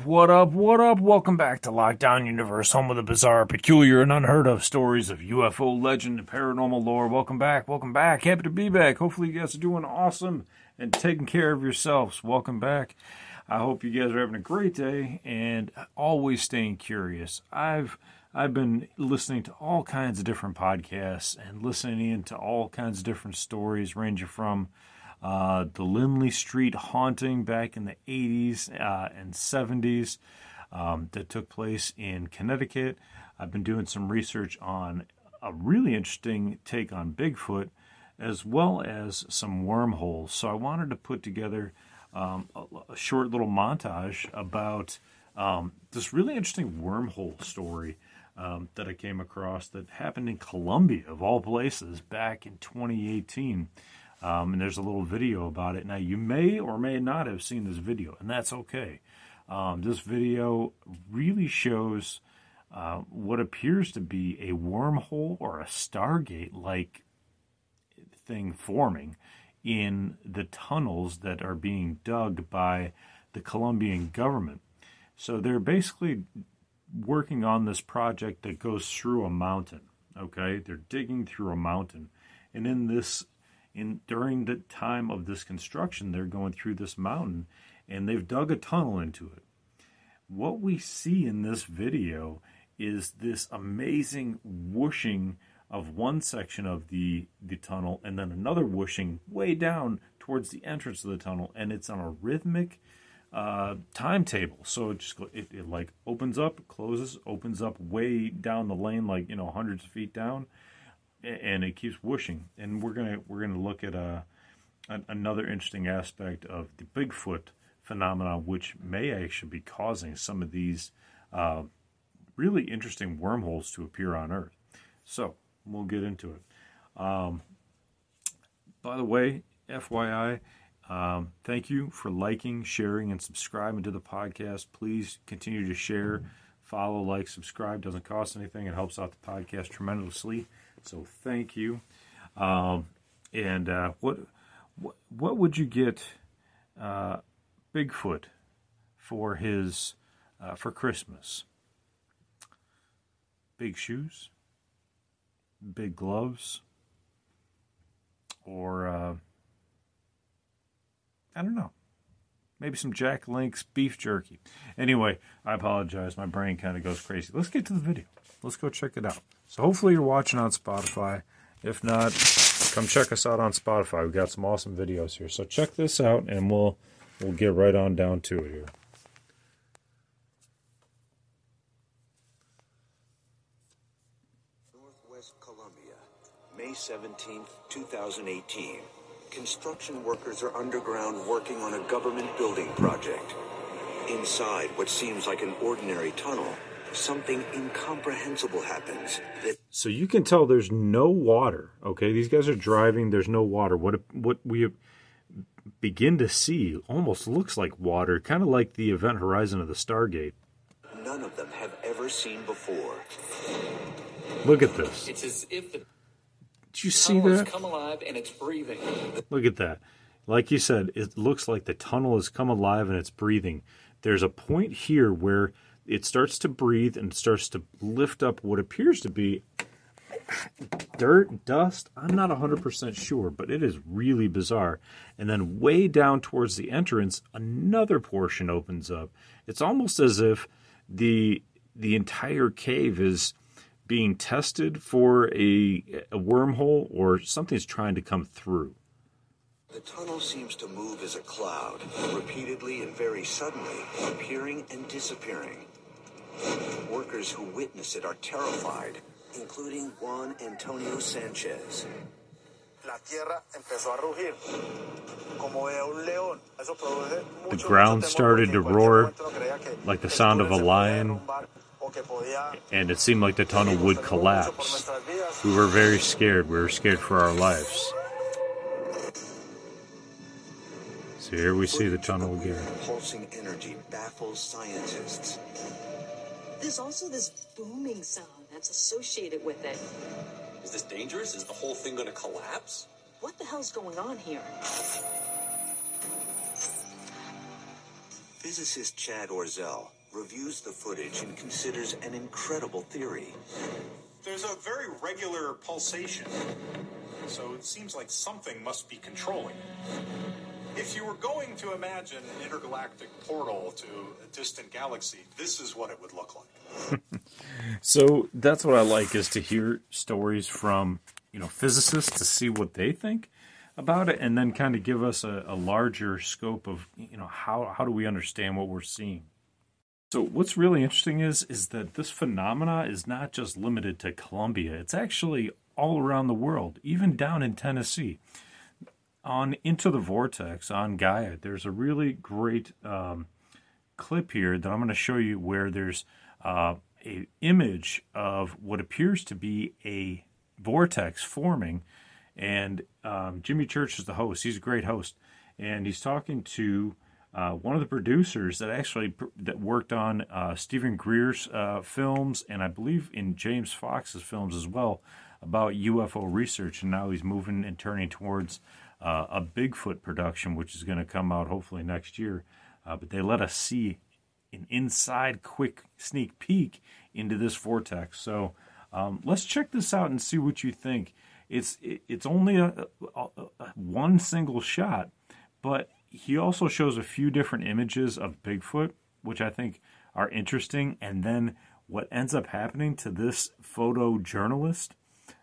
What up, what up? Welcome back to Lockdown Universe, home of the bizarre, peculiar, and unheard of stories of UFO legend and paranormal lore. Welcome back, welcome back. Happy to be back. Hopefully, you guys are doing awesome and taking care of yourselves. Welcome back. I hope you guys are having a great day and always staying curious. I've I've been listening to all kinds of different podcasts and listening into all kinds of different stories, ranging from uh, the Lindley Street haunting back in the 80s uh, and 70s um, that took place in Connecticut. I've been doing some research on a really interesting take on Bigfoot, as well as some wormholes. So I wanted to put together um, a, a, short little montage about um, this really interesting wormhole story. Um, that I came across that happened in Colombia, of all places, back in 2018. Um, and there's a little video about it. Now, you may or may not have seen this video, and that's okay. Um, this video really shows uh, what appears to be a wormhole or a Stargate like thing forming in the tunnels that are being dug by the Colombian government. So they're basically working on this project that goes through a mountain. Okay, they're digging through a mountain, and in this in during the time of this construction, they're going through this mountain and they've dug a tunnel into it. What we see in this video is this amazing whooshing of one section of the, the tunnel and then another whooshing way down towards the entrance of the tunnel and it's on a rhythmic uh, timetable so it just it, it like opens up closes opens up way down the lane like you know hundreds of feet down and it keeps whooshing. And we're gonna we're gonna look at a, a another interesting aspect of the Bigfoot phenomenon, which may actually be causing some of these uh, really interesting wormholes to appear on Earth. So we'll get into it. Um, by the way, FYI. Um, thank you for liking, sharing, and subscribing to the podcast. Please continue to share, follow, like, subscribe. Doesn't cost anything. It helps out the podcast tremendously. So thank you. Um, and uh, what, what would you get uh, Bigfoot for his uh, for Christmas? Big shoes, big gloves, or uh, I don't know. Maybe some Jack Link's beef jerky. Anyway, I apologize. My brain kind of goes crazy. Let's get to the video. Let's go check it out. So hopefully you're watching on Spotify. If not, come check us out on Spotify. We've got some awesome videos here. So check this out and we'll we'll get right on down to it here. Northwest Colombia, May 17th, 2018. Construction workers are underground working on a government building project. Inside what seems like an ordinary tunnel something incomprehensible happens. That so you can tell there's no water. Okay, these guys are driving. There's no water. What what we begin to see almost looks like water, kind of like the event horizon of the Stargate. None of them have ever seen before. Look at this. It's as if the Did you see that? come alive and it's breathing. Look at that. Like you said, it looks like the tunnel has come alive and it's breathing. There's a point here where it starts to breathe and starts to lift up what appears to be dirt, dust. I'm not 100% sure, but it is really bizarre. And then way down towards the entrance, another portion opens up. It's almost as if the the entire cave is being tested for a, a wormhole or something's trying to come through. The tunnel seems to move as a cloud, repeatedly and very suddenly, appearing and disappearing. Workers who witness it are terrified, including Juan Antonio Sanchez. la tierra empezó a rugir como de un león. Eso produce The ground started to roar momento uno creía que like the sound of a lion, derrumbar o que podía- and it seemed like the tunnel would Nos temimos mucho por collapse. We were very scared. We were scared for our lives. So here we see the tunnel again. Pulsing energy baffles scientists. There's also this booming sound that's associated with it. Is this dangerous? Is the whole thing going to collapse? What the hell's going on here? Physicist Chad Orzel reviews the footage and considers an incredible theory. There's a very regular pulsation, so it seems like something must be controlling it. If you were going to imagine an intergalactic portal to a distant galaxy, this is what it would look like. So that's what I like is to hear stories from you know physicists to see what they think about it, and then kind of give us a, a larger scope of you know how how do we understand what we're seeing. So what's really interesting is is that this phenomena is not just limited to Colombia; it's actually all around the world, even down in Tennessee. On Into the Vortex on Gaia, there's a really great um, clip here that I'm going to show you where there's uh, a image of what appears to be a vortex forming, and um, Jimmy Church is the host. He's a great host, and he's talking to uh, one of the producers that actually pr- that worked on uh, Steven Greer's uh, films, and I believe in James Fox's films as well about UFO research, and now he's moving and turning towards uh, a Bigfoot production, which is going to come out hopefully next year. Uh, but they let us see an inside quick sneak peek into this vortex. So um, let's check this out and see what you think. It's it, it's only a, a, a one single shot, but he also shows a few different images of Bigfoot, which I think are interesting. And then what ends up happening to this photojournalist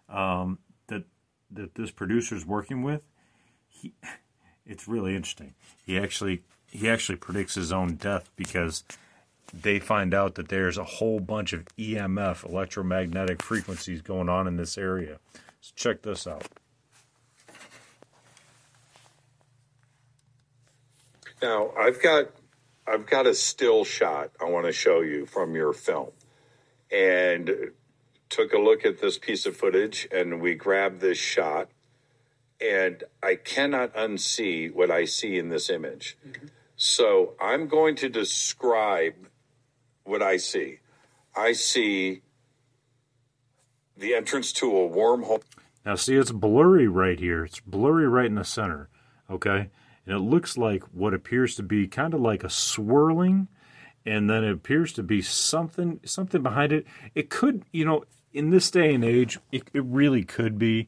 um, that that this producer is working with, it's really interesting. He actually he actually predicts his own death because they find out that there's a whole bunch of EMF, electromagnetic frequencies going on in this area. So check this out. Now, I've got I've got a still shot I want to show you from your film. And took a look at this piece of footage and we grabbed this shot and I cannot unsee what I see in this image. Mm-hmm. So, I'm going to describe what I see. I see the entrance to a wormhole Now, see, it's blurry right here. It's blurry right in the center. Okay. And it looks like what appears to be kind of like a swirling, and then it appears to be something something behind it. It could, you know, in this day and age, it, it really could be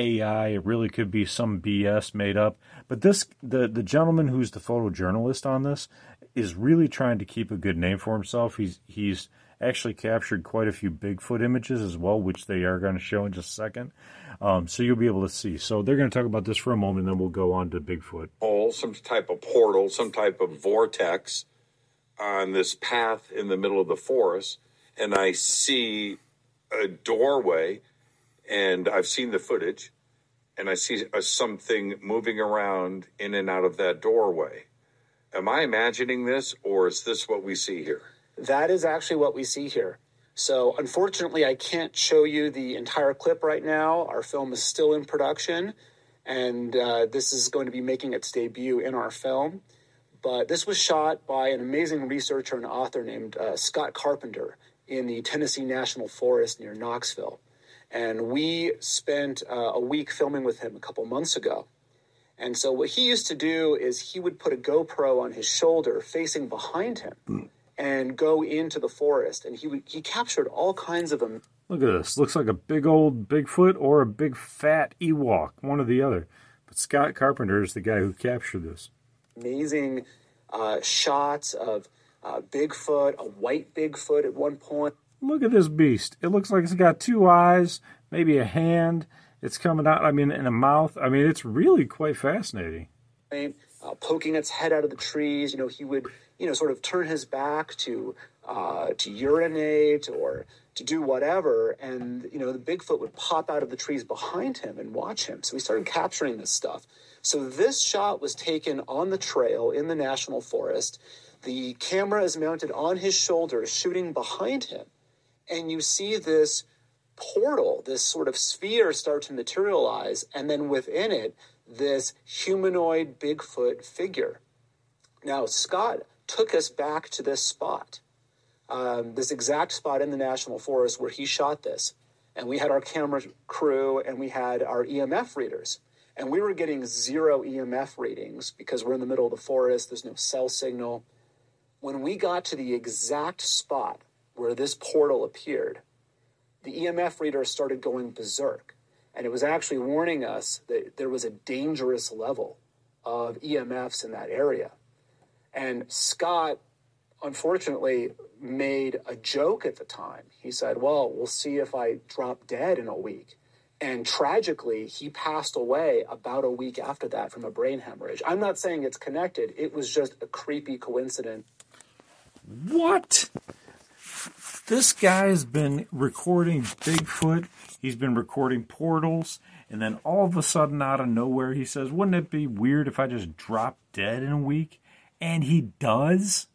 AI. It really could be some BS made up. But this, the the gentleman who's the photojournalist on this, is really trying to keep a good name for himself. He's he's actually captured quite a few Bigfoot images as well, which they are going to show in just a second. Um, so you'll be able to see. So they're going to talk about this for a moment, and then we'll go on to Bigfoot. hole, some type of portal, some type of vortex on this path in the middle of the forest, and I see a doorway, and I've seen the footage, and I see a, something moving around in and out of that doorway. Am I imagining this, or is this what we see here? That is actually what we see here. So, unfortunately, I can't show you the entire clip right now. Our film is still in production, and uh, this is going to be making its debut in our film. But this was shot by an amazing researcher and author named uh, Scott Carpenter in the Tennessee National Forest near Knoxville. And we spent uh, a week filming with him a couple months ago. And so, what he used to do is he would put a GoPro on his shoulder facing behind him and go into the forest. And he would, he captured all kinds of them. Look at this. Looks like a big old Bigfoot or a big fat Ewok, one or the other. But Scott Carpenter is the guy who captured this. Amazing uh, shots of uh, Bigfoot, a white Bigfoot at one point. Look at this beast. It looks like it's got two eyes, maybe a hand. It's coming out, I mean, in a mouth. I mean, it's really quite fascinating. Uh, poking its head out of the trees. You know, he would, you know, sort of turn his back to uh, to urinate or to do whatever, and you know, the Bigfoot would pop out of the trees behind him and watch him. So we started capturing this stuff. So this shot was taken on the trail in the national forest. The camera is mounted on his shoulder, shooting behind him, and you see this portal, this sort of sphere start to materialize, and then within it, this humanoid Bigfoot figure. Now, Scott took us back to this spot, um, this exact spot in the national forest where he shot this. And we had our camera crew and we had our EMF readers. And we were getting zero EMF readings because we're in the middle of the forest, there's no cell signal. When we got to the exact spot where this portal appeared, the EMF reader started going berserk. And it was actually warning us that there was a dangerous level of EMFs in that area. And Scott, unfortunately, made a joke at the time. He said, Well, we'll see if I drop dead in a week. And tragically, he passed away about a week after that from a brain hemorrhage. I'm not saying it's connected, it was just a creepy coincidence. What? This guy has been recording Bigfoot, he's been recording portals, and then all of a sudden, out of nowhere, he says, Wouldn't it be weird if I just dropped dead in a week? And he does?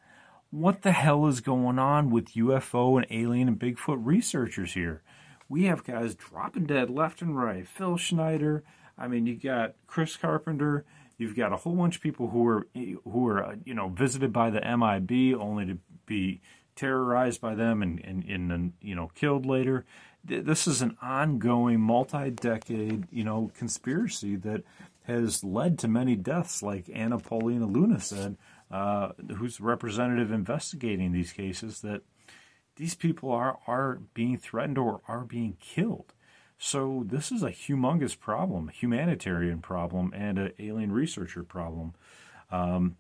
What the hell is going on with UFO and alien and Bigfoot researchers here? We have guys dropping dead left and right. Phil Schneider. I mean, you got Chris Carpenter. You've got a whole bunch of people who are who are you know visited by the MIB only to be terrorized by them and and, and you know killed later. This is an ongoing, multi-decade you know conspiracy that has led to many deaths, like Anna Paulina Luna said, uh, who's representative investigating these cases. That these people are are being threatened or are being killed. So this is a humongous problem, humanitarian problem, and an alien researcher problem. Um,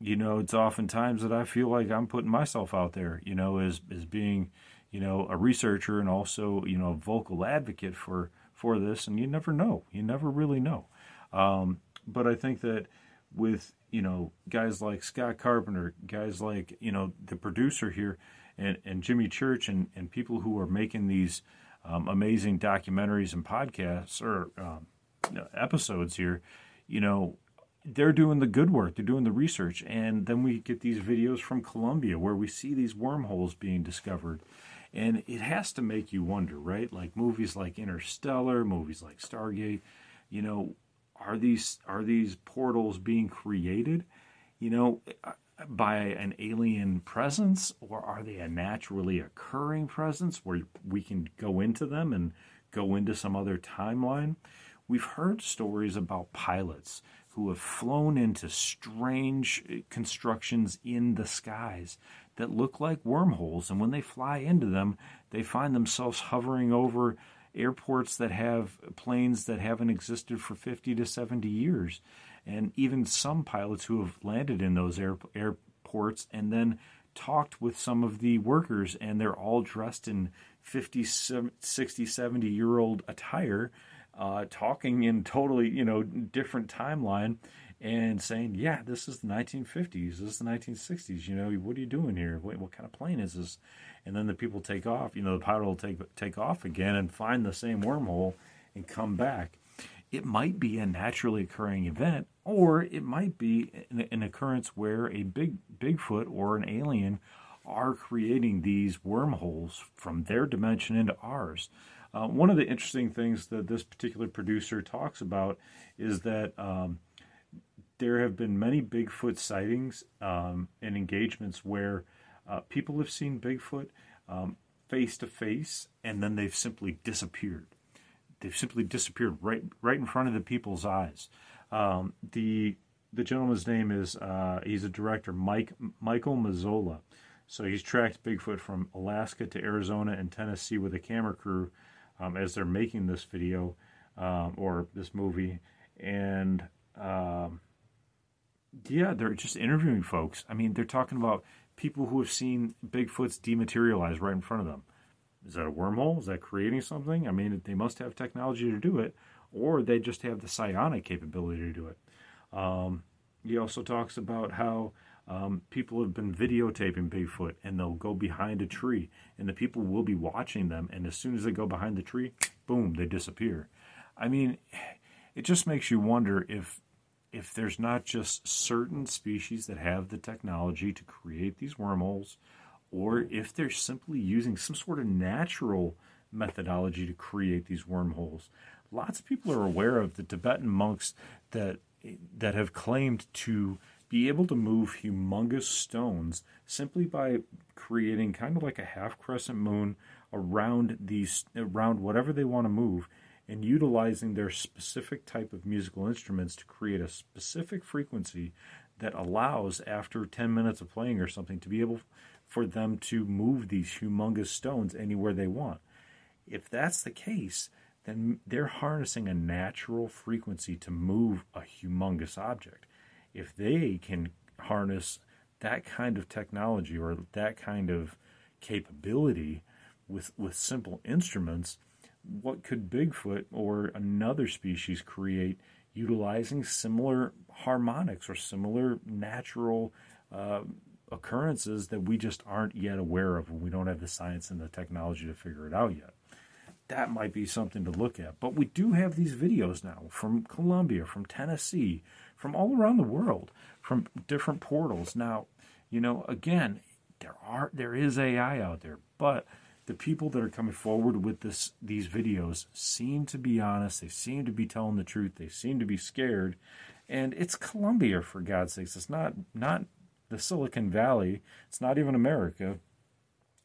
you know, it's oftentimes that I feel like I'm putting myself out there, you know, as as being, you know, a researcher and also, you know, a vocal advocate for for this. And you never know, you never really know. Um, but I think that with you know guys like Scott Carpenter, guys like you know the producer here, and and Jimmy Church, and and people who are making these um, amazing documentaries and podcasts or um, episodes here, you know, they're doing the good work, they're doing the research, and then we get these videos from Colombia where we see these wormholes being discovered. And it has to make you wonder, right? Like movies like Interstellar, movies like Stargate, you know, are these are these portals being created, you know, by an alien presence, or are they a naturally occurring presence where we can go into them and go into some other timeline? We've heard stories about pilots who have flown into strange uh, constructions in the skies that look like wormholes. And when they fly into them, they find themselves hovering over airports that have planes that haven't existed for 50 to 70 years. And even some pilots who have landed in those air, airports and then talked with some of the workers, and they're all dressed in 50, 60, 70 year old attire uh, talking in totally you know different timeline and saying, yeah, this is the 1950s, this is the 1960s. You know, what are you doing here? What, what kind of plane is this? And then the people take off. You know, the pilot will take take off again and find the same wormhole and come back. It might be a naturally occurring event, or it might be an, an occurrence where a big Bigfoot or an alien are creating these wormholes from their dimension into ours. Uh, one of the interesting things that this particular producer talks about is that um, there have been many Bigfoot sightings um, and engagements where uh, people have seen Bigfoot face to face and then they've simply disappeared. They've simply disappeared right right in front of the people's eyes. Um, the the gentleman's name is uh, he's a director, Mike Michael Mazzola. So he's tracked Bigfoot from Alaska to Arizona and Tennessee with a camera crew um, as they're making this video um, or this movie. And um, yeah, they're just interviewing folks. I mean, they're talking about people who have seen Bigfoot's dematerialize right in front of them. Is that a wormhole? Is that creating something? I mean, they must have technology to do it, or they just have the psionic capability to do it. Um, he also talks about how um, people have been videotaping Bigfoot and they'll go behind a tree and the people will be watching them. And as soon as they go behind the tree, boom, they disappear. I mean, it just makes you wonder if if there's not just certain species that have the technology to create these wormholes, or if they're simply using some sort of natural methodology to create these wormholes. Lots of people are aware of the Tibetan monks that that have claimed to be able to move humongous stones simply by creating kind of like a half crescent moon around these around whatever they want to move and utilizing their specific type of musical instruments to create a specific frequency that allows after 10 minutes of playing or something to be able for them to move these humongous stones anywhere they want. If that's the case then they're harnessing a natural frequency to move a humongous object if they can harness that kind of technology or that kind of capability with with simple instruments, what could Bigfoot or another species create utilizing similar harmonics or similar natural uh, occurrences that we just aren't yet aware of we don't have the science and the technology to figure it out yet? That might be something to look at. But we do have these videos now from Colombia, from Tennessee, from all around the world, from different portals. Now, you know, again, there are there is AI out there, but the people that are coming forward with this these videos seem to be honest. They seem to be telling the truth. They seem to be scared, and it's Colombia for God's sakes. It's not not the Silicon Valley. It's not even America.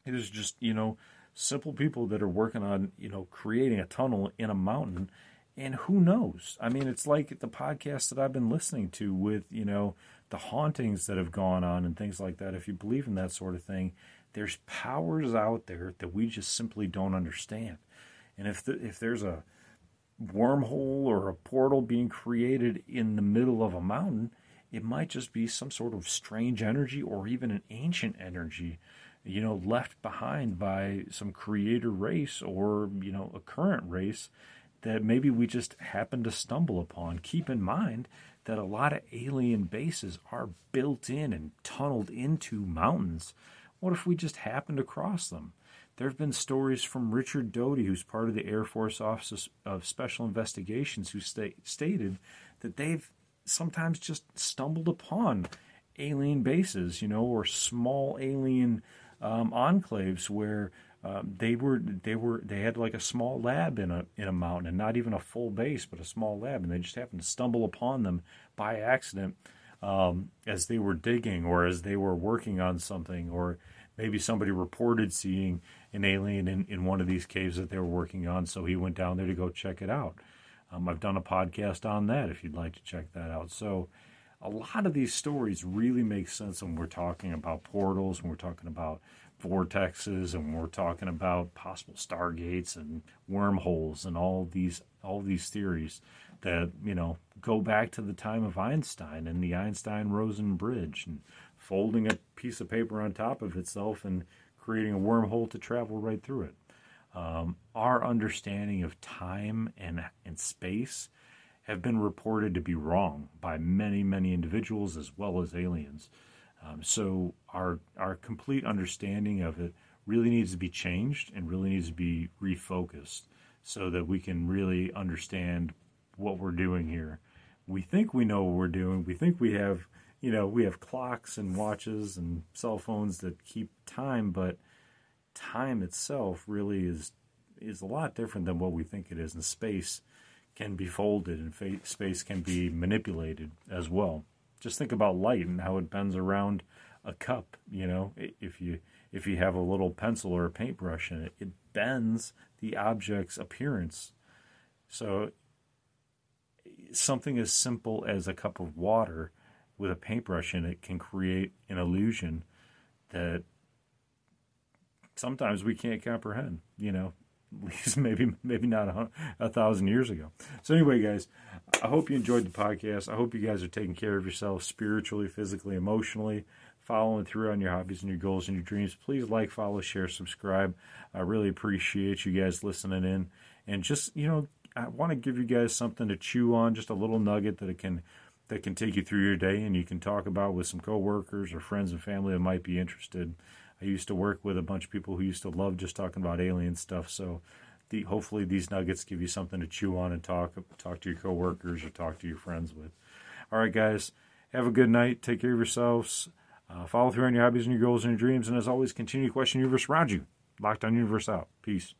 It is just you know simple people that are working on you know creating a tunnel in a mountain and who knows? I mean, it's like the podcast that I've been listening to with, you know, the hauntings that have gone on and things like that. If you believe in that sort of thing, there's powers out there that we just simply don't understand. And if the, if there's a wormhole or a portal being created in the middle of a mountain, it might just be some sort of strange energy or even an ancient energy, you know, left behind by some creator race or, you know, a current race that maybe we just happen to stumble upon. Keep in mind that a lot of alien bases are built in and tunneled into mountains. What if we just happened to cross them? There have been stories from Richard Doty, who's part of the Air Force Office of Special Investigations, who sta- stated that they've sometimes just stumbled upon alien bases, you know, or small alien um, enclaves where um, they were they were they had like a small lab in a in a mountain and not even a full base but a small lab and they just happened to stumble upon them by accident um, as they were digging or as they were working on something or maybe somebody reported seeing an alien in, in one of these caves that they were working on so he went down there to go check it out. Um, I've done a podcast on that if you'd like to check that out. So a lot of these stories really make sense when we're talking about portals when we're talking about vortexes and we're talking about possible stargates and wormholes and all these all these theories that you know go back to the time of Einstein and the Einstein-Rosen bridge and folding a piece of paper on top of itself and creating a wormhole to travel right through it. Um, our understanding of time and and space have been reported to be wrong by many many individuals as well as aliens. Um, so our our complete understanding of it really needs to be changed and really needs to be refocused so that we can really understand what we're doing here. We think we know what we're doing. We think we have, you know, we have clocks and watches and cell phones that keep time, but time itself really is is a lot different than what we think it is. in space can be folded, and fa- space can be manipulated as well. Just think about light and how it bends around a cup. You know, if you if you have a little pencil or a paintbrush in it, it bends the object's appearance. So something as simple as a cup of water with a paintbrush in it can create an illusion that sometimes we can't comprehend. You know, least maybe maybe not a, a, thousand years ago. So anyway, guys, I hope you enjoyed the podcast. I hope you guys are taking care of yourselves spiritually, physically, emotionally, following through on your hobbies and your goals and your dreams. Please like, follow, share, subscribe. I really appreciate you guys listening in, and just you know, I want to give you guys something to chew on, just a little nugget that it can that can take you through your day, and you can talk about with some coworkers or friends and family that might be interested. I used to work with a bunch of people who used to love just talking about alien stuff. So, the, hopefully, these nuggets give you something to chew on and talk talk to your coworkers or talk to your friends with. All right, guys, have a good night. Take care of yourselves. Uh, follow through on your hobbies and your goals and your dreams. And as always, continue to question the universe around you. Lockdown Universe out. Peace.